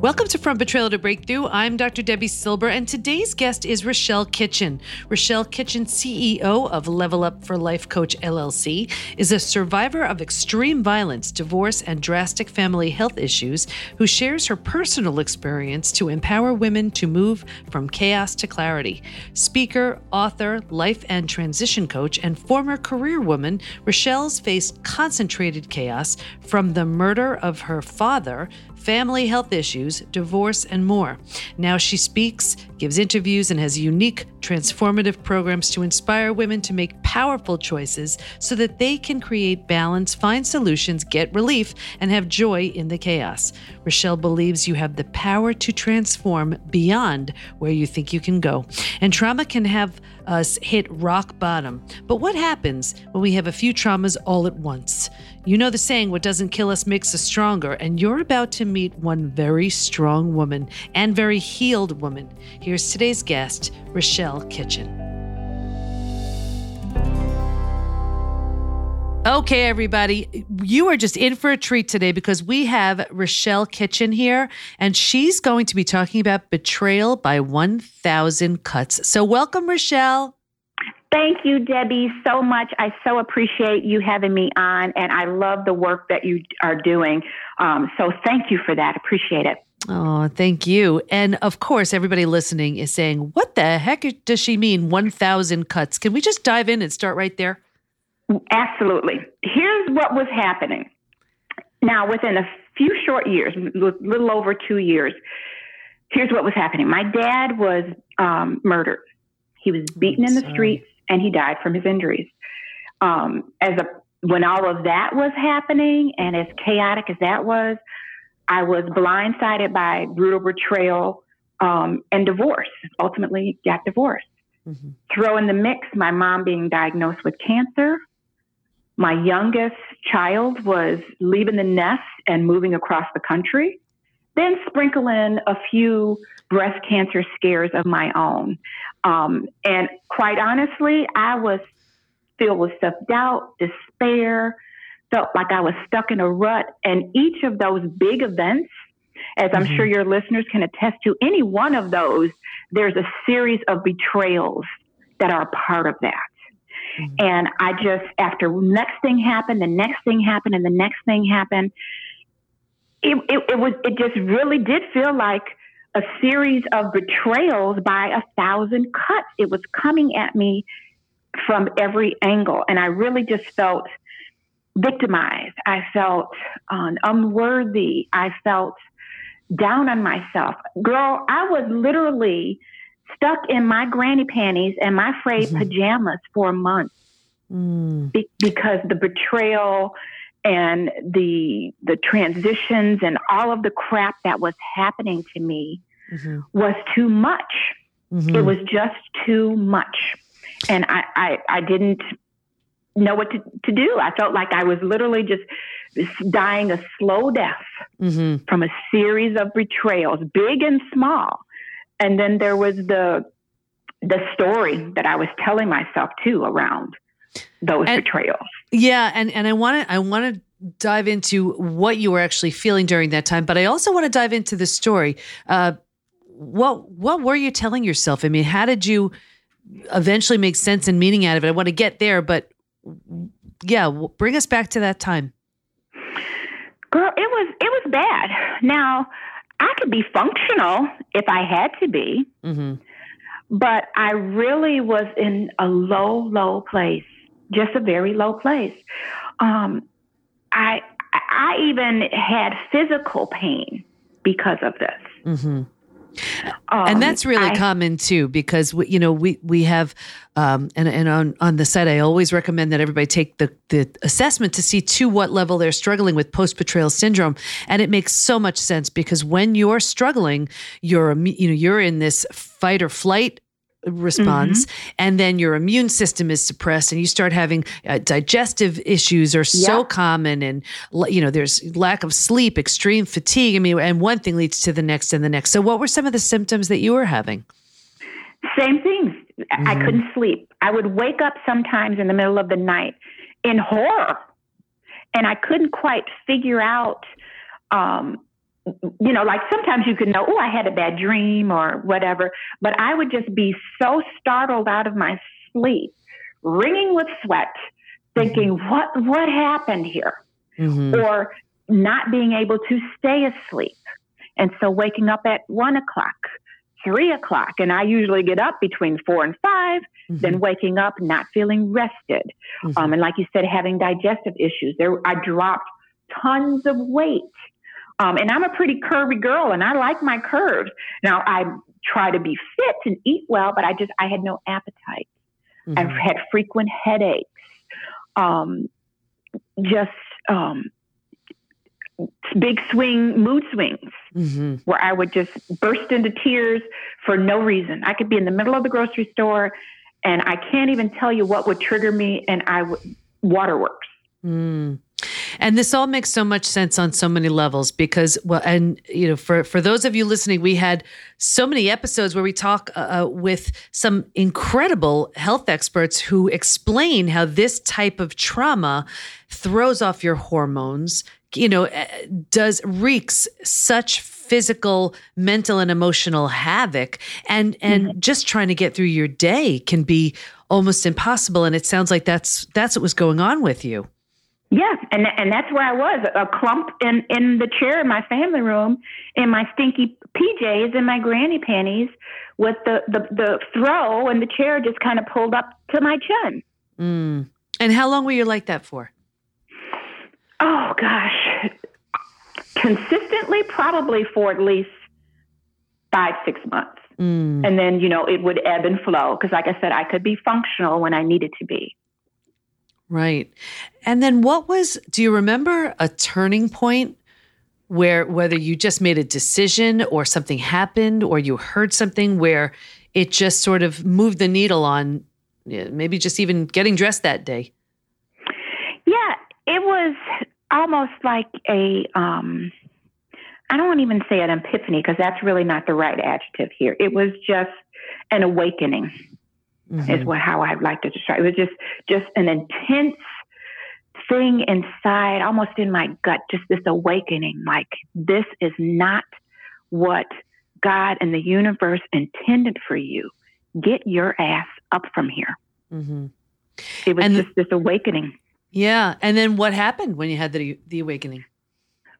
Welcome to From Betrayal to Breakthrough. I'm Dr. Debi Silber, and today's guest is Rochelle Kitchen. Rochelle Kitchen, CEO of Level Up for Life Coach LLC, is a survivor of extreme violence, divorce, and drastic family health issues who shares her personal experience to empower women to move from chaos to clarity. Speaker, author, life and transition coach, and former career woman, Rochelle's faced concentrated chaos from the murder of her father family health issues, divorce, and more. Now she speaks, gives interviews, and has unique, transformative programs to inspire women to make powerful choices so that they can create balance, find solutions, get relief, and have joy in the chaos. Rochelle believes you have the power to transform beyond where you think you can go. And trauma can have us hit rock bottom. But what happens when we have a few traumas all at once? You know the saying, what doesn't kill us makes us stronger, and you're about to meet one very strong woman and very healed woman. Today's guest, Rochelle Kitchen. Okay, everybody, you are just in for a treat today because we have Rochelle Kitchen here, and she's going to be talking about betrayal by 1,000 cuts. So, welcome, Rochelle. Thank you, Debi, so much. I so appreciate you having me on, and I love the work that you are doing. Um, so, thank you for that. Appreciate it. Oh, thank you. And of course, everybody listening is saying, What the heck does she mean, 1,000 cuts? Can we just dive in and start right there? Absolutely. Here's what was happening. Now, within a few short years, a little over two years, here's what was happening. My dad was um, murdered. He was beaten in the streets and he died from his injuries. Um, as a when all of that was happening and as chaotic as that was, I was blindsided by brutal betrayal um, and divorce. Ultimately, got divorced. Mm-hmm. Throw in the mix my mom being diagnosed with cancer, my youngest child was leaving the nest and moving across the country. Then sprinkle in a few breast cancer scares of my own. Um, and quite honestly, I was filled with self doubt, despair, felt like I was stuck in a rut. And each of those big events, as I'm mm-hmm. sure your listeners can attest to, any one of those, there's a series of betrayals that are a part of that. Mm-hmm. And I just, after next thing happened, the next thing happened, and the next thing happened, it, it, it was, it just really did feel like a series of betrayals by a thousand cuts. It was coming at me from every angle. And I really just felt victimized. I felt um, unworthy. I felt down on myself. Girl, I was literally stuck in my granny panties and my frayed mm-hmm. pajamas for months mm. be- because the betrayal and the the transitions and all of the crap that was happening to me mm-hmm. was too much. Mm-hmm. It was just too much, and I, I I didn't know what to, to do. I felt like I was literally just dying a slow death mm-hmm. from a series of betrayals, big and small. And then there was the the story that I was telling myself too around those and, betrayals. Yeah, and and I want to I want to dive into what you were actually feeling during that time, but I also want to dive into the story. Uh, what what were you telling yourself? I mean, how did you eventually make sense and meaning out of it? I want to get there, but yeah, bring us back to that time. Girl, it was it was bad. Now I could be functional if I had to be, mm-hmm. but I really was in a low, low place, just a very low place. Um, I I even had physical pain because of this. Mm-hmm. Um, and that's really I, common too, because we, you know we we have, um, and and on on the site, I always recommend that everybody take the the assessment to see to what level they're struggling with post betrayal syndrome, and it makes so much sense because when you're struggling, you're you know you're in this fight or flight response mm-hmm. and then your immune system is suppressed and you start having uh, digestive issues are so yeah. common and you know there's lack of sleep extreme fatigue i mean and one thing leads to the next and the next so what were some of the symptoms that you were having same things mm-hmm. i couldn't sleep i would wake up sometimes in the middle of the night in horror and i couldn't quite figure out um, you know, like sometimes you could know, oh, I had a bad dream or whatever, but I would just be so startled out of my sleep, wringing with sweat, thinking, mm-hmm. what what happened here? Mm-hmm. Or not being able to stay asleep. And so waking up at one o'clock, three o'clock, and I usually get up between four and 5 mm-hmm. then waking up not feeling rested. Mm-hmm. Um, and like you said, having digestive issues. There, I dropped tons of weight. Um, and I'm a pretty curvy girl and I like my curves. Now I try to be fit and eat well, but I just, I had no appetite. Mm-hmm. I've had frequent headaches. Um, just, um, big swing mood swings mm-hmm. where I would just burst into tears for no reason. I could be in the middle of the grocery store and I can't even tell you what would trigger me and I would waterworks. Mm. And this all makes so much sense on so many levels because, well, and you know, for for those of you listening, we had so many episodes where we talk uh, uh with some incredible health experts who explain how this type of trauma throws off your hormones, you know, eh, does wreaks such physical, mental, and emotional havoc, and and mm-hmm. just trying to get through your day can be almost impossible. And it sounds like that's that's what was going on with you. Yeah, and and that's where I was, a clump in in the chair in my family room, in my stinky PJs and my granny panties, with the the the throw and the chair just kind of pulled up to my chin. Mm. And how long were you like that for? Oh gosh, consistently, probably for at least five, six months. Mm. And then, you know, it would ebb and flow because, like I said, I could be functional when I needed to be. Right. And then what was, do you remember a turning point where whether you just made a decision or something happened or you heard something where it just sort of moved the needle on maybe just even getting dressed that day? Yeah, it was almost like a um I don't even say an epiphany because that's really not the right adjective here. It was just an awakening, mm-hmm. is what how I'd like to describe. It was just just an intense thing inside, almost in my gut, just this awakening. Like this is not what God and the universe intended for you. Get your ass up from here. Mm-hmm. It was and just this awakening. Yeah. And then what happened when you had the the awakening?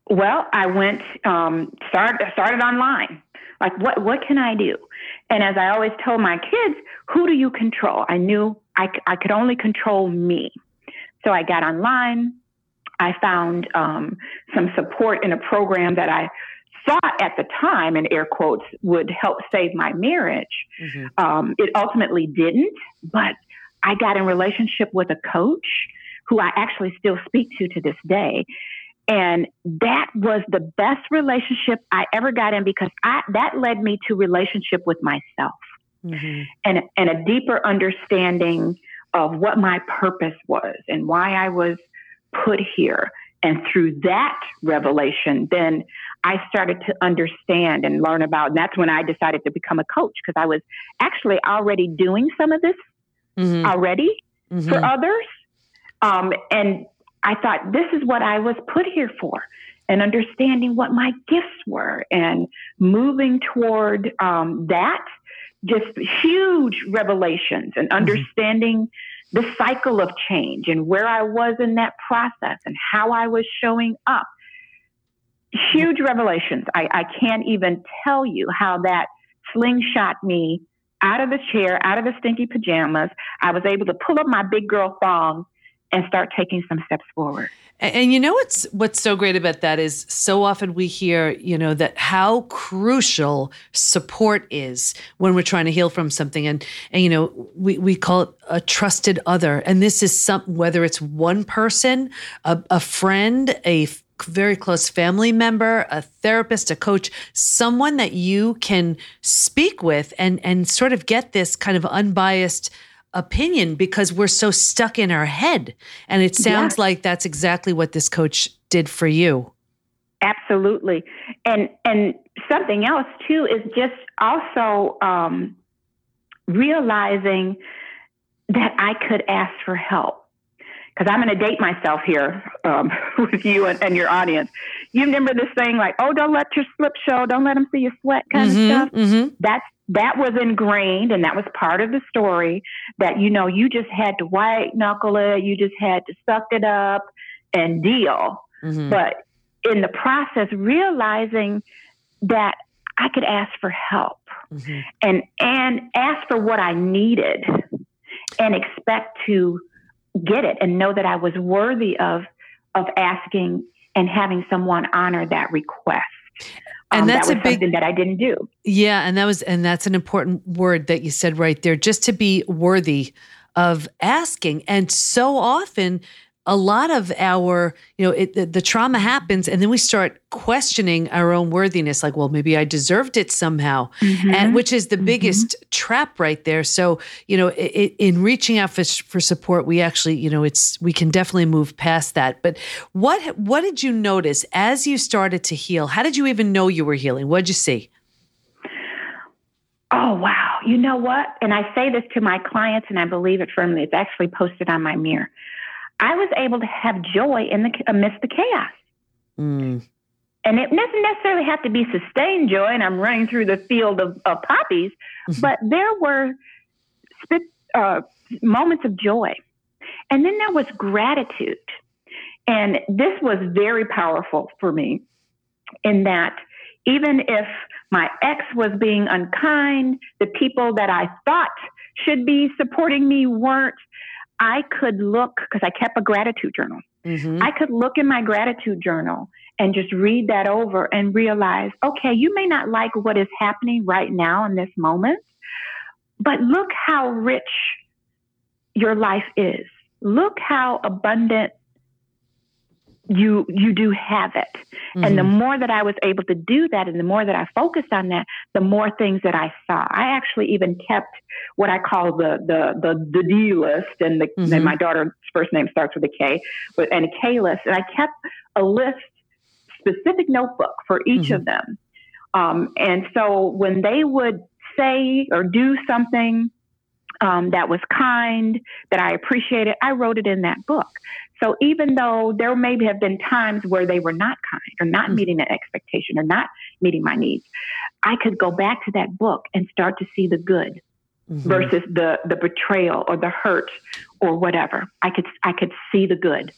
Well, I went um, started started online. Like what what can I do? And as I always told my kids, who do you control? I knew I, I could only control me. So I got online. I found um, some support in a program that I thought at the time, in air quotes, would help save my marriage. Mm-hmm. Um, it ultimately didn't, but I got in relationship with a coach who I actually still speak to to this day. And that was the best relationship I ever got in because I, that led me to relationship with myself mm-hmm. and, and a deeper understanding of what my purpose was and why I was put here. And through that revelation, then I started to understand and learn about. And that's when I decided to become a coach because I was actually already doing some of this mm-hmm. already mm-hmm. for others. Um, and I thought, this is what I was put here for, and understanding what my gifts were and moving toward um, that, just huge revelations and mm-hmm. understanding mm-hmm. the cycle of change and where I was in that process and how I was showing up. Huge revelations. I, I can't even tell you how that slingshot me out of the chair, out of the stinky pajamas. I was able to pull up my big girl thong and start taking some steps forward. And, and you know what's what's so great about that is so often we hear, you know, that how crucial support is when we're trying to heal from something. And and you know, we, we call it a trusted other. And this is some whether it's one person, a, a friend, a very close family member, a therapist, a coach, someone that you can speak with and and sort of get this kind of unbiased opinion because we're so stuck in our head. And it sounds yeah. like that's exactly what this coach did for you. Absolutely. And and something else too is just also um, realizing that I could ask for help. Because I'm going to date myself here um, with you and, and, your audience. You remember this saying like, "Oh, don't let your slip show. Don't let them see you sweat," kind mm-hmm, of stuff. Mm-hmm. That's that was ingrained, and that was part of the story. That you know, you just had to white knuckle it. You just had to suck it up and deal. Mm-hmm. But in the process, realizing that I could ask for help mm-hmm. and and ask for what I needed, and expect to get it and know that I was worthy of of asking and having someone honor that request. And um, that's that a big something that I didn't do. Yeah, and that was and that's an important word that you said right there. Just to be worthy of asking, and so often a lot of our, you know, it, the, the, trauma happens and then we start questioning our own worthiness like, well, maybe I deserved it somehow. Mm-hmm. And which is the mm-hmm. biggest trap right there. So, you know, it, in reaching out for, for support, we actually, you know, it's, we can definitely move past that. But what, what did you notice as you started to heal? How did you even know you were healing? What did you see? Oh, wow. You know what? And I say this to my clients and I believe it firmly. It's actually posted on my mirror. I was able to have joy in the amidst the chaos. Mm. And it doesn't necessarily have to be sustained joy, and I'm running through the field of, of poppies, mm-hmm. but there were uh, moments of joy. And then there was gratitude. And this was very powerful for me in that even if my ex was being unkind, the people that I thought should be supporting me weren't, I could look, because I kept a gratitude journal. Mm-hmm. I could look in my gratitude journal and just read that over and realize, okay, you may not like what is happening right now in this moment, but look how rich your life is. Look how abundant you you do have it. Mm-hmm. And the mm-hmm. more that I was able to do that and the more that I focused on that, the more things that I saw. I actually even kept what I call the the the, the D list and the mm-hmm. and my daughter's first name starts with a K, but and a K list. And I kept a list specific notebook for each mm-hmm. of them. Um, and so when they would say or do something um, that was kind, that I appreciated, I wrote it in that book. So even though there may have been times where they were not kind or not mm-hmm. meeting that expectation or not meeting my needs, I could go back to that book and start to see the good mm-hmm. versus the the betrayal or the hurt or whatever. I could I could see the good.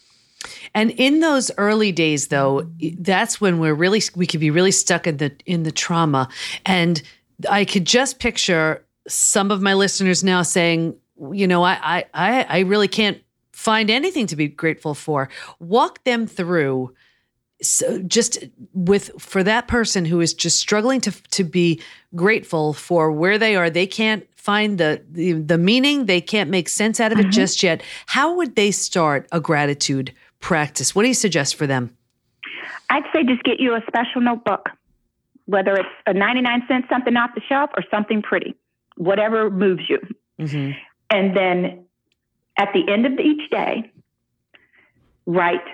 And in those early days though, that's when we're really we could be really stuck in the in the trauma and I could just picture some of my listeners now saying, you know, I I I really can't find anything to be grateful for. Walk them through so just with for that person who is just struggling to to be grateful for where they are. They can't find the the, the meaning. They can't make sense out of it mm-hmm. just yet. How would they start a gratitude practice? What do you suggest for them? I'd say just get you a special notebook whether it's a 99 cent something off the shelf or something pretty whatever moves you mm-hmm. and then at the end of each day, write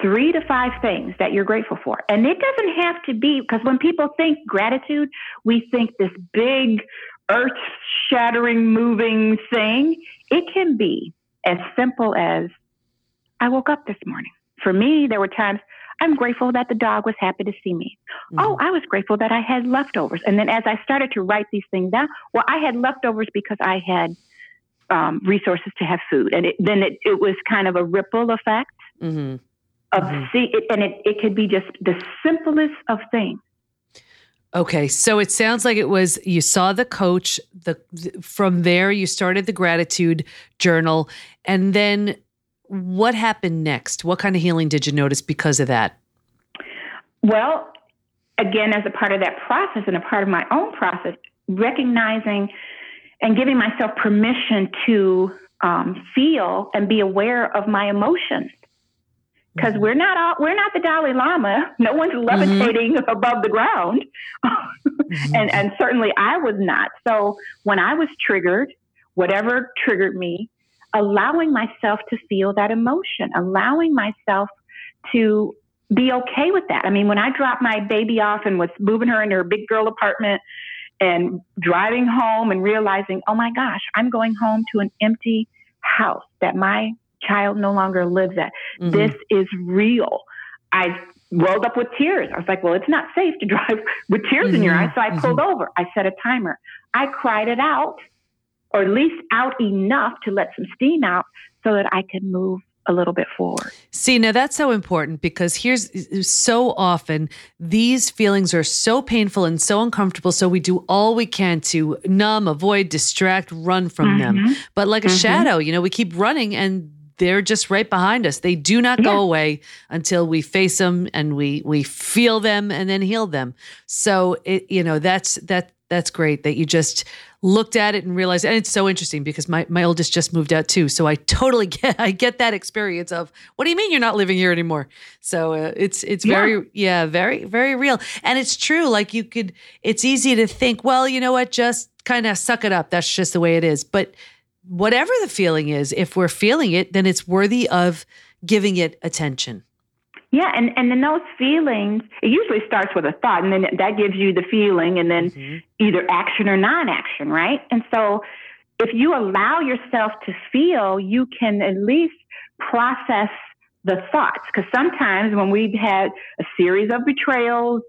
three to five things that you're grateful for. And it doesn't have to be, because when people think gratitude, we think this big, earth shattering, moving thing. It can be as simple as I woke up this morning. For me, there were times I'm grateful that the dog was happy to see me. Mm-hmm. Oh, I was grateful that I had leftovers. And then as I started to write these things down, well, I had leftovers because I had um, resources to have food. And it, then it, it was kind of a ripple effect mm-hmm. of mm-hmm. see it, and it, it could be just the simplest of things. Okay, so it sounds like it was you saw the coach. The, the from there you started the gratitude journal, and then what happened next? What kind of healing did you notice because of that? Well, again, as a part of that process and a part of my own process, recognizing and giving myself permission to um, feel and be aware of my emotions because mm-hmm. we're not all, we're not the Dalai Lama. No one's mm-hmm. levitating mm-hmm. above the ground, mm-hmm. and and certainly I was not. So when I was triggered, whatever triggered me, allowing myself to feel that emotion, allowing myself to be okay with that. I mean, when I dropped my baby off and was moving her into her big girl apartment and driving home and realizing, oh my gosh, I'm going home to an empty house that my child no longer lives at. Mm-hmm. This is real. I rolled up with tears. I was like, well, it's not safe to drive with tears mm-hmm. in your eyes. So I mm-hmm. pulled over. I set a timer. I cried it out, or at least out enough to let some steam out so that I could move a little bit forward. See, now that's so important because here's so often these feelings are so painful and so uncomfortable. So we do all we can to numb, avoid, distract, run from mm-hmm. them. But like a mm-hmm. shadow, you know, we keep running and they're just right behind us. They do not go away until we face them and we we feel them and then heal them. So it you know that's that that's great that you just looked at it and realized and it's so interesting because my, my oldest just moved out too. So i totally get i get that experience of what do you mean you're not living here anymore? So uh, it's it's very yeah. yeah very very real. And it's true like you could it's easy to think well you know what? Just kind of suck it up. That's just the way it is. But whatever the feeling is, if we're feeling it, then it's worthy of giving it attention. Yeah, and, and then those feelings, it usually starts with a thought, and then that gives you the feeling, and then mm-hmm. either action or non action, right? And so if you allow yourself to feel, you can at least process the thoughts. Because sometimes when we've had a series of betrayals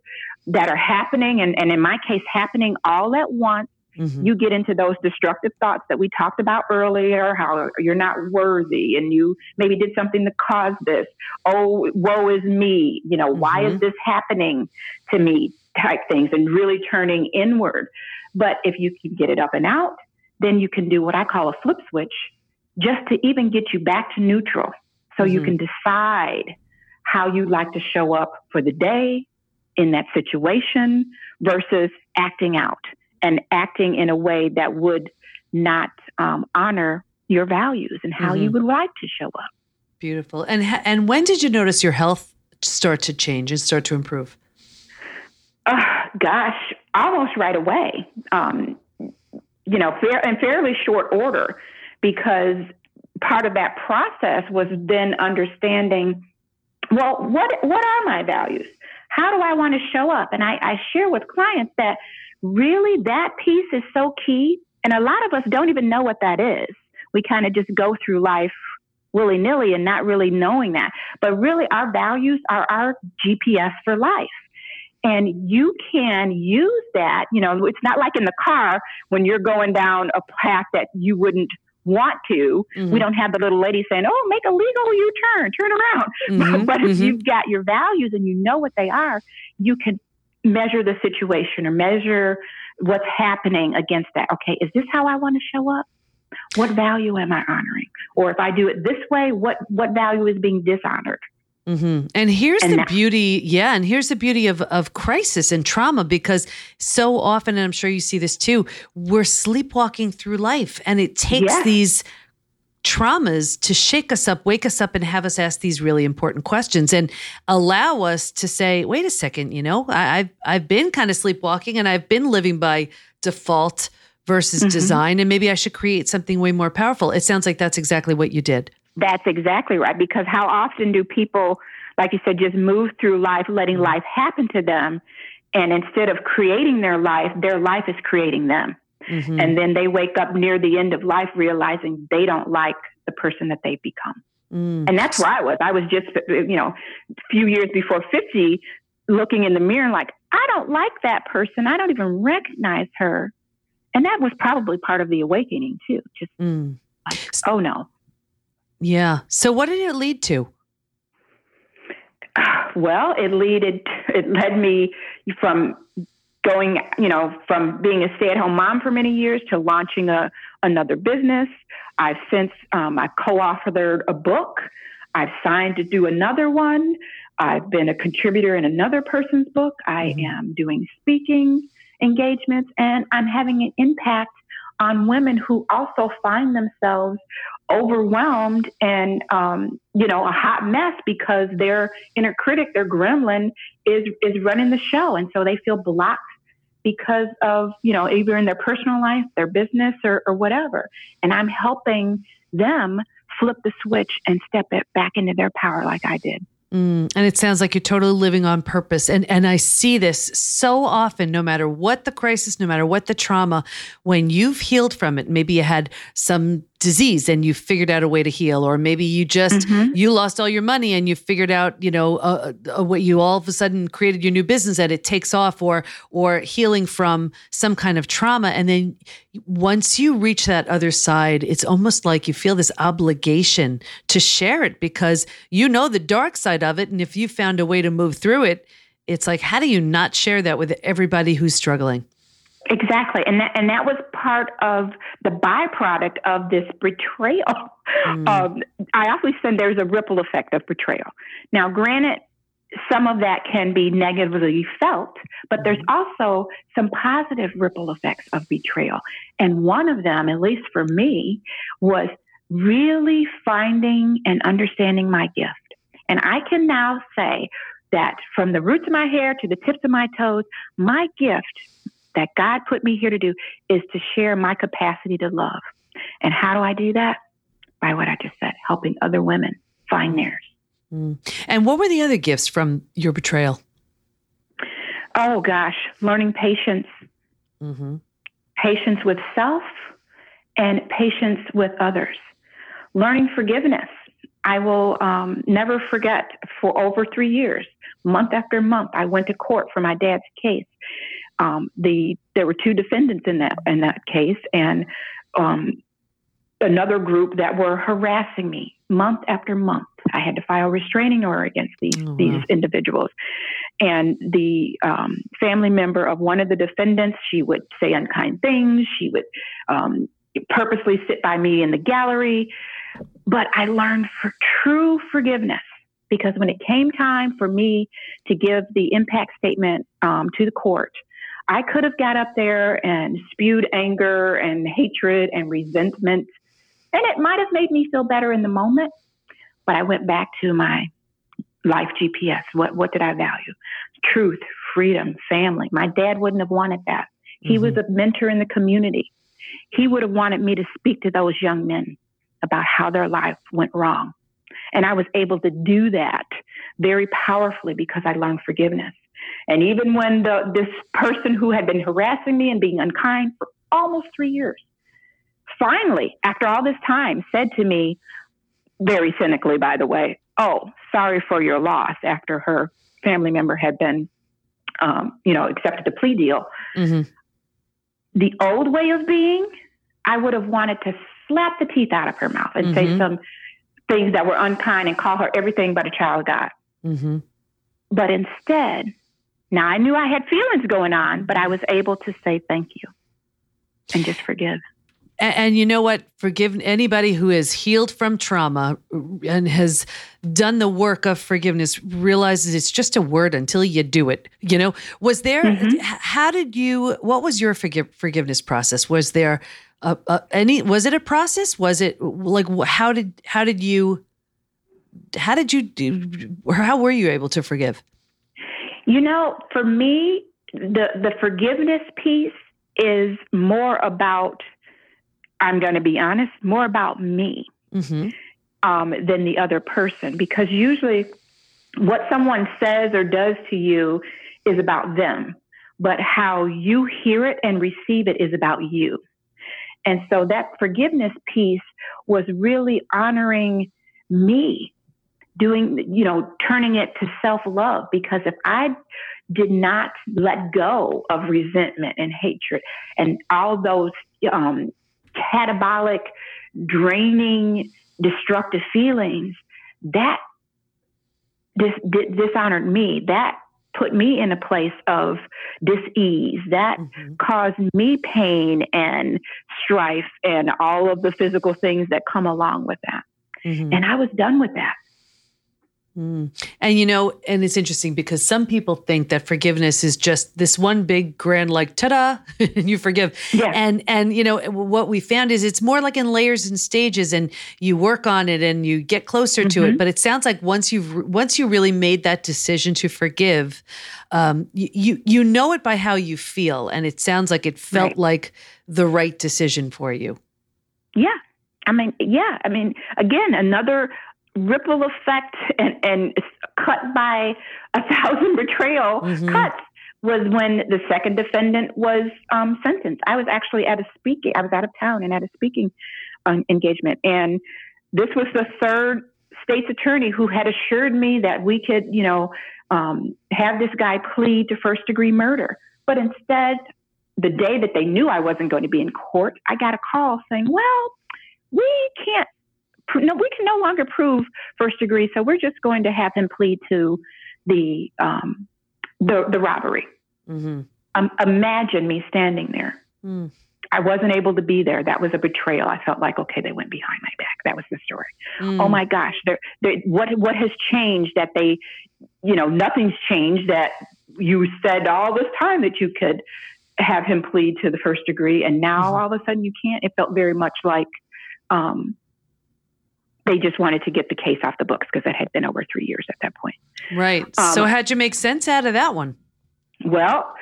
that are happening, and, and in my case, happening all at once, Mm-hmm. You get into those destructive thoughts that we talked about earlier, how you're not worthy and you maybe did something to cause this. Oh, woe is me. You know, mm-hmm. why is mm-hmm. this happening to me type things and really turning inward. But if you can get it up and out, then you can do what I call a flip switch just to even get you back to neutral. So mm-hmm. you can decide how you'd like to show up for the day in that situation versus acting out and acting in a way that would not um, honor your values and how mm-hmm. you would like to show up. Beautiful. And and when did you notice your health start to change and start to improve? Uh, gosh, almost right away. Um, you know, fair in fairly short order, because part of that process was then understanding, well, what what are my values? How do I want to show up? And I, I share with clients that really that piece is so key. And a lot of us don't even know what that is. We kind of just go through life willy nilly and not really knowing that. But really, our values are our GPS for life. And you can use that. You know, it's not like in the car when you're going down a path that you wouldn't want to. Mm-hmm. We don't have the little lady saying, "Oh, make a legal U-turn, turn around." Mm-hmm. but if mm-hmm. you've got your values and you know what they are, you can measure the situation or measure what's happening against that. Okay, is this how I want to show up? What value am I honoring? Or if I do it this way, what what value is being dishonored? Mm-hmm. And here's and the that, beauty, yeah, and here's the beauty of of crisis and trauma because so often, and I'm sure you see this too, we're sleepwalking through life, and it takes yes. these traumas to shake us up, wake us up, and have us ask these really important questions and allow us to say, wait a second, you know, I, have I've been kind of sleepwalking and I've been living by default versus mm-hmm. design, and maybe I should create something way more powerful. It sounds like that's exactly what you did. That's exactly right. Because how often do people, like you said, just move through life, letting life happen to them? And instead of creating their life, their life is creating them. Mm-hmm. And then they wake up near the end of life realizing they don't like the person that they've become. Mm. And that's where I was. I was just, you know, a few years before 50, looking in the mirror and like, I don't like that person. I don't even recognize her. And that was probably part of the awakening too. Just mm. like, oh no. Yeah. So what did it lead to? Well, it leaded it led me from going, you know, from being a stay-at-home mom for many years to launching a another business. I've since um, I co-authored a book. I've signed to do another one. I've been a contributor in another person's book. I mm-hmm. am doing speaking engagements, and I'm having an impact on women who also find themselves overwhelmed and um, you know a hot mess because their inner critic, their gremlin, is is running the show, and so they feel blocked because of, you know, either in their personal life, their business, or, or whatever. And I'm helping them flip the switch and step it back into their power like I did. Mm, and it sounds like you're totally living on purpose. And and I see this so often, no matter what the crisis, no matter what the trauma, when you've healed from it, maybe you had some disease and you figured out a way to heal or maybe you just mm-hmm. you lost all your money and you figured out you know uh, uh, what you all of a sudden created your new business that it takes off or or healing from some kind of trauma. And then once you reach that other side it's almost like you feel this obligation to share it because you know the dark side of it. And if you found a way to move through it it's like how do you not share that with everybody who's struggling Exactly, and that and that was part of the byproduct of this betrayal. Mm. Um, I always say there's a ripple effect of betrayal. Now, granted, some of that can be negatively felt, but there's mm-hmm. also some positive ripple effects of betrayal. And one of them, at least for me, was really finding and understanding my gift. And I can now say that from the roots of my hair to the tips of my toes, my gift that God put me here to do is to share my capacity to love. And how do I do that? By what I just said, helping other women find theirs. Mm. And what were the other gifts from your betrayal? Oh gosh, learning patience, mm-hmm. patience with self, and patience with others. Learning forgiveness. I will um, never forget for over three years, month after month, I went to court for my dad's case um, the there were two defendants in that in that case, and um, another group that were harassing me month after month. I had to file restraining order against these oh, wow. these individuals, and the um, family member of one of the defendants, she would say unkind things. She would um, purposely sit by me in the gallery, but I learned for true forgiveness because when it came time for me to give the impact statement um, to the court, I could have got up there and spewed anger and hatred and resentment, and it might have made me feel better in the moment. But I went back to my life GPS. What what did I value? Truth, freedom, family. My dad wouldn't have wanted that. He mm-hmm. was a mentor in the community. He would have wanted me to speak to those young men about how their life went wrong. And I was able to do that very powerfully because I learned forgiveness. And even when the, this person who had been harassing me and being unkind for almost three years, finally, after all this time, said to me, very cynically, by the way, oh, sorry for your loss after her family member had been, um, you know, accepted a plea deal. Mm-hmm. The old way of being, I would have wanted to slap the teeth out of her mouth and mm-hmm. say some things that were unkind and call her everything but a child of God. Mm-hmm. But instead, now I knew I had feelings going on, but I was able to say thank you and just forgive. And, and, you know what? Forgive anybody who has healed from trauma and has done the work of forgiveness realizes it's just a word until you do it. You know, was there, mm-hmm. how did you, what was your forgive, forgiveness process? Was there a, a, any, was it a process? Was it like, how did, how did you, how did you do, how were you able to forgive? You know, for me, the the forgiveness piece is more about. I'm going to be honest, more about me mm-hmm. um, than the other person, because usually, what someone says or does to you is about them, but how you hear it and receive it is about you. And so that forgiveness piece was really honoring me doing, you know, turning it to self love. Because if I did not let go of resentment and hatred and all those um, catabolic, draining, destructive feelings, that dis- dishonored me. That put me in a place of dis-ease that mm-hmm. caused me pain and strife and all of the physical things that come along with that mm-hmm. and i was done with that Mm. And you know, and it's interesting because some people think that forgiveness is just this one big grand like ta-da and you forgive. Yeah. And and you know, what we found is it's more like in layers and stages and you work on it and you get closer mm-hmm. to it, mm-hmm. but it sounds like once you've once you really made that decision to forgive, um, you you know it by how you feel and it sounds like it felt right. like the right decision for you. Yeah. I mean, yeah. I mean, again, another ripple effect and, and cut by a thousand betrayal mm-hmm. cuts was when the second defendant was um, sentenced. I was actually at a speaking, I was out of town and at a speaking um, engagement. And this was the third state's attorney who had assured me that we could, you know, um, have this guy plead to first degree murder. But instead, the day that they knew I wasn't going to be in court, I got a call saying, well, we can't, no, we can no longer prove first degree, so we're just going to have him plead to the um, the, the robbery. Mm-hmm. Um, imagine me standing there. Mm. I wasn't able to be there. That was a betrayal. I felt like, okay, they went behind my back. That was the story. Mm. Oh my gosh, they're, they're, what what has changed? That they, you know, nothing's changed. That you said all this time that you could have him plead to the first degree, and now mm-hmm. all of a sudden you can't. It felt very much like um, they just wanted to get the case off the books because it had been over three years at that point. Right. Um, so how'd you make sense out of that one? Well,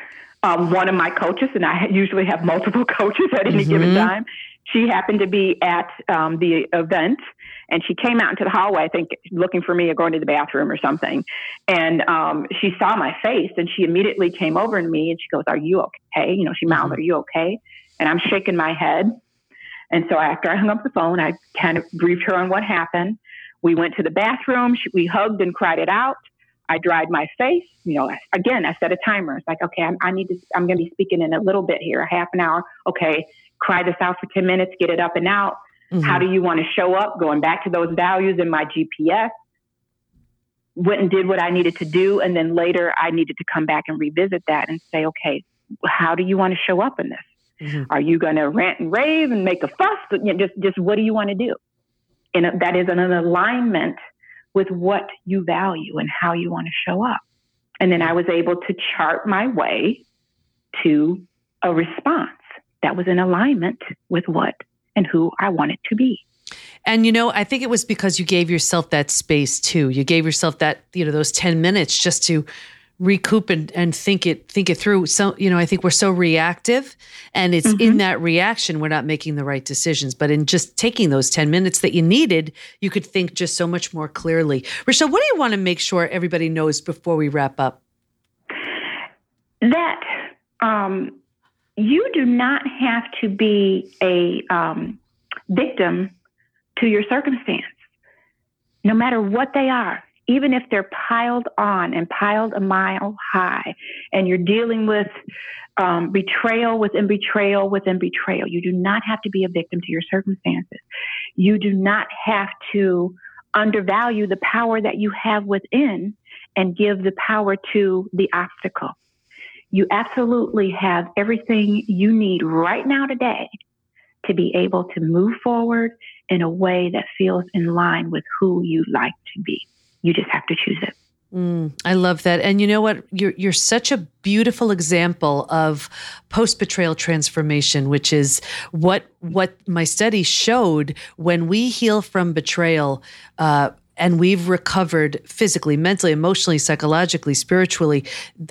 um, one of my coaches, and I usually have multiple coaches at any mm-hmm. given time. She happened to be at um, the event, and she came out into the hallway, I think, looking for me or going to the bathroom or something. And um, she saw my face, and she immediately came over to me and she goes, "Are you okay?" You know, she mouthed, mm-hmm. "Are you okay?" And I'm shaking my head. And so after I hung up the phone, I kind of briefed her on what happened. We went to the bathroom. She, we hugged and cried it out. I dried my face. You know, again, I set a timer. It's like, okay, I'm, i need to, I'm going to be speaking in a little bit here, a half an hour. Okay, cry this out for 10 minutes, get it up and out. Mm-hmm. How do you want to show up? Going back to those values in my GPS. Went and did what I needed to do. And then later I needed to come back and revisit that and say, okay, how do you want to show up in this? Mm-hmm. Are you going to rant and rave and make a fuss? You know, just, just what do you want to do? And that is an alignment with what you value and how you want to show up. And then I was able to chart my way to a response that was in alignment with what and who I wanted to be. And you know, I think it was because you gave yourself that space too. You gave yourself that, you know, those 10 minutes just to recoup and, and think it think it through. So you know i think we're so reactive and it's mm-hmm. in that reaction we're not making the right decisions. But in just taking those 10 minutes that you needed you could think just so much more clearly. Rochelle what do you want to make sure everybody knows before we wrap up? That um, you do not have to be a um, victim to your circumstance no matter what they are even if they're piled on and piled a mile high, and you're dealing with um, betrayal within betrayal within betrayal, you do not have to be a victim to your circumstances. You do not have to undervalue the power that you have within and give the power to the obstacle. You absolutely have everything you need right now today to be able to move forward in a way that feels in line with who you like to be. You just have to choose it. Mm, I love that. And you know what? You're you're such a beautiful example of post betrayal transformation, which is what what my study showed when we heal from betrayal. Uh, and we've recovered physically, mentally, emotionally, psychologically, spiritually.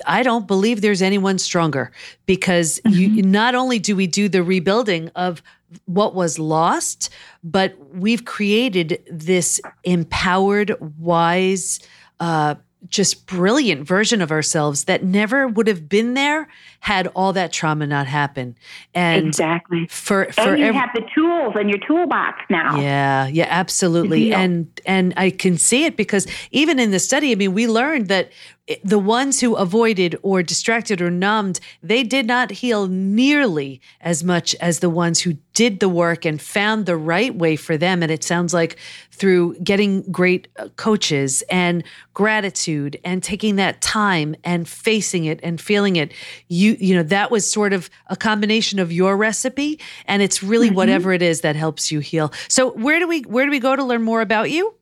I don't believe there's anyone stronger because mm-hmm. you, not only do we do the rebuilding of what was lost, but we've created this empowered, wise, uh, just brilliant version of ourselves that never would have been there had all that trauma not happened. And exactly for for and you have the tools in your toolbox now. Yeah, yeah, absolutely. And and I can see it because even in the study, I mean, we learned that the ones who avoided or distracted or numbed, they did not heal nearly as much as the ones who did the work and found the right way for them. And it sounds like through getting great uh, coaches and gratitude and taking that time and facing it and feeling it, you you know that was sort of a combination of your recipe, and it's really mm-hmm. whatever it is that helps you heal. So where do we where do we go to learn more about you?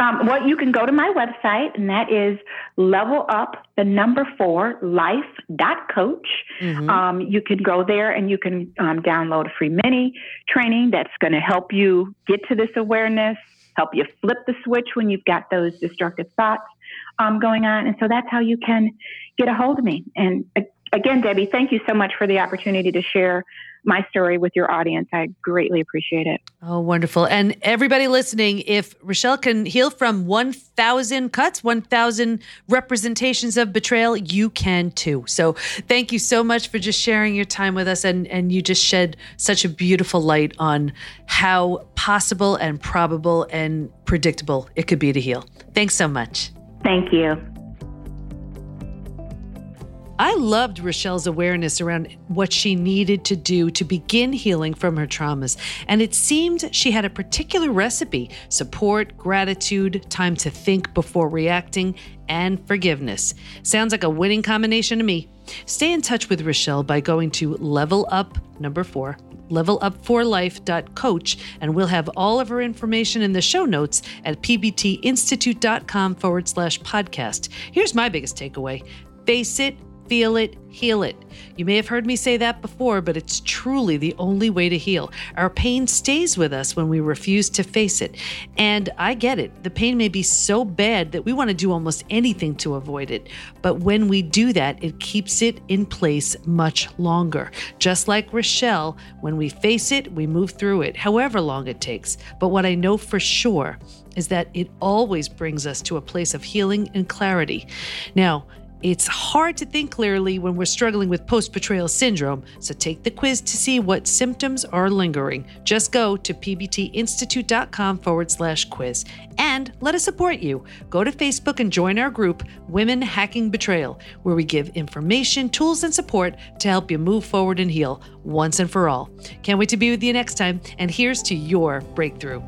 Um, well, you can go to my website, and that is level up the number four life dot coach. Mm-hmm. Um, you can go there and you can um, download a free mini training that's going to help you get to this awareness, help you flip the switch when you've got those destructive thoughts um, going on. And so that's how you can get a hold of me. And uh, again, Debi, thank you so much for the opportunity to share my story with your audience. I greatly appreciate it. Oh, wonderful. And everybody listening, if Rochelle can heal from 1,000 cuts, 1,000 representations of betrayal, you can too. So thank you so much for just sharing your time with us. And, and you just shed such a beautiful light on how possible and probable and predictable it could be to heal. Thanks so much. Thank you. I loved Rochelle's awareness around what she needed to do to begin healing from her traumas. And it seemed she had a particular recipe support, gratitude, time to think before reacting, and forgiveness. Sounds like a winning combination to me. Stay in touch with Rochelle by going to level up number four, levelupforlife.coach, and we'll have all of her information in the show notes at pbtinstitute.com forward slash podcast. Here's my biggest takeaway face it, feel it, heal it. You may have heard me say that before, but it's truly the only way to heal. Our pain stays with us when we refuse to face it. And I get it. The pain may be so bad that we want to do almost anything to avoid it. But when we do that, it keeps it in place much longer. Just like Rochelle, when we face it, we move through it, however long it takes. But what I know for sure is that it always brings us to a place of healing and clarity. Now, it's hard to think clearly when we're struggling with post betrayal syndrome, so take the quiz to see what symptoms are lingering. Just go to pbtinstitute.com forward slash quiz and let us support you. Go to Facebook and join our group, Women Hacking Betrayal, where we give information, tools, and support to help you move forward and heal once and for all. Can't wait to be with you next time, and here's to your breakthrough.